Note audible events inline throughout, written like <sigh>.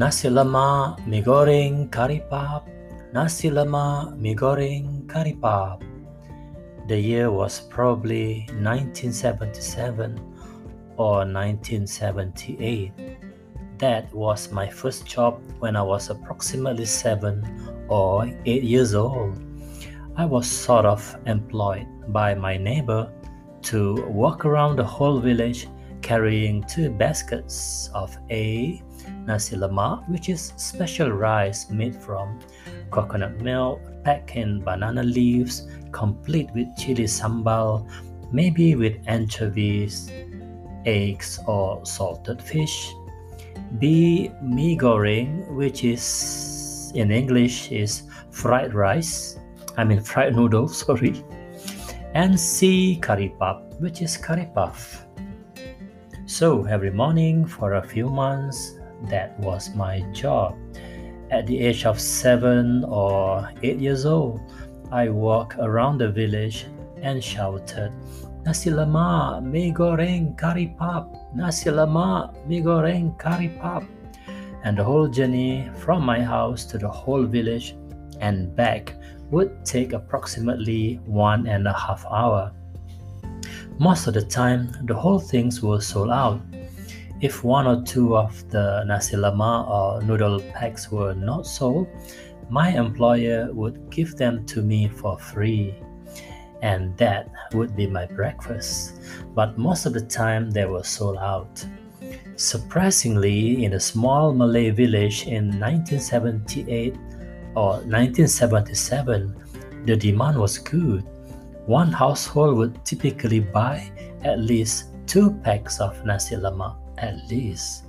Nasi lemak, mie goreng, curry pap. Nasi lemak, mie goreng, curry pap. The year was probably 1977 or 1978. That was my first job when I was approximately seven or eight years old. I was sort of employed by my neighbor to walk around the whole village carrying two baskets of A. Nasi lemak, which is special rice made from coconut milk packed in banana leaves, complete with chili sambal, maybe with anchovies, eggs, or salted fish. B. Mi goreng, which is in English is fried rice. I mean fried noodles, <laughs> sorry. And C. Curry puff, which is curry puff. So every morning for a few months, that was my job. At the age of seven or eight years old, I walked around the village and shouted, Nasi lemak, mie goreng, curry puff. Nasi lemak, mie goreng, curry puff. And the whole journey from my house to the whole village and back would take approximately one and a half hour. Most of the time, the whole things were sold out. If one or two of the nasi lemak or noodle packs were not sold, my employer would give them to me for free and that would be my breakfast. But most of the time, they were sold out. Surprisingly, in a small Malay village in 1978 or 1977, the demand was good. One household would typically buy at least two packs of nasi lemak, at least.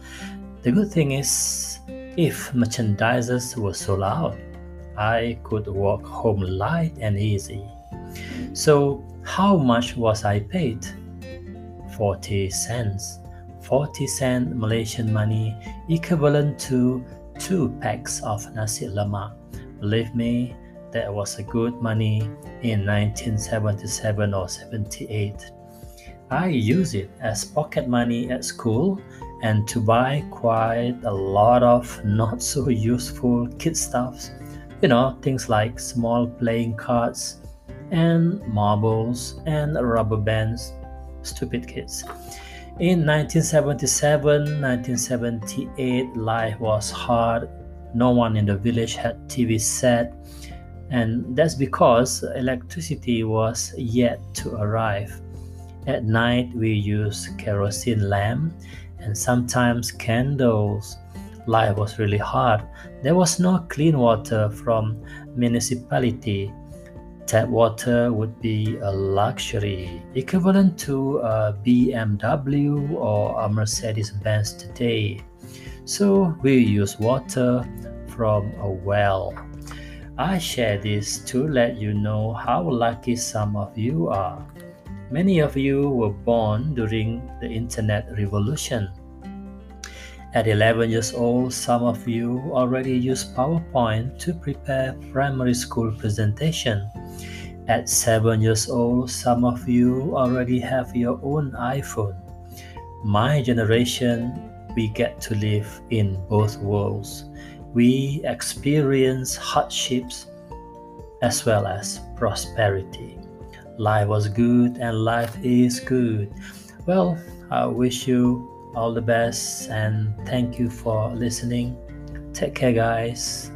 The good thing is, if merchandises were sold out, I could walk home light and easy. So, how much was I paid? 40 cents. 40 cent Malaysian money equivalent to two packs of nasi lemak. Believe me, that was a good money in 1977 or 78. I use it as pocket money at school and to buy quite a lot of <laughs> not so useful kid stuffs. You know, things like small playing cards, and marbles and rubber bands. Stupid kids. In 1977 1978, life was hard. No one in the village had TV set, and that's because electricity was yet to arrive. At night, we used kerosene lamp and sometimes candles. Life was really hard. There was no clean water from municipality Tap water would be a luxury equivalent to a BMW or a Mercedes Benz today. So we use water from a well. I share this to let you know how lucky some of you are. Many of you were born during the internet revolution. At 11 years old, some of you already use PowerPoint to prepare primary school presentation. At 7 years old, some of you already have your own iPhone. My generation, we get to live in both worlds. We experience hardships as well as prosperity. Life was good and life is good. Well, I wish you all the best and thank you for listening. Take care, guys.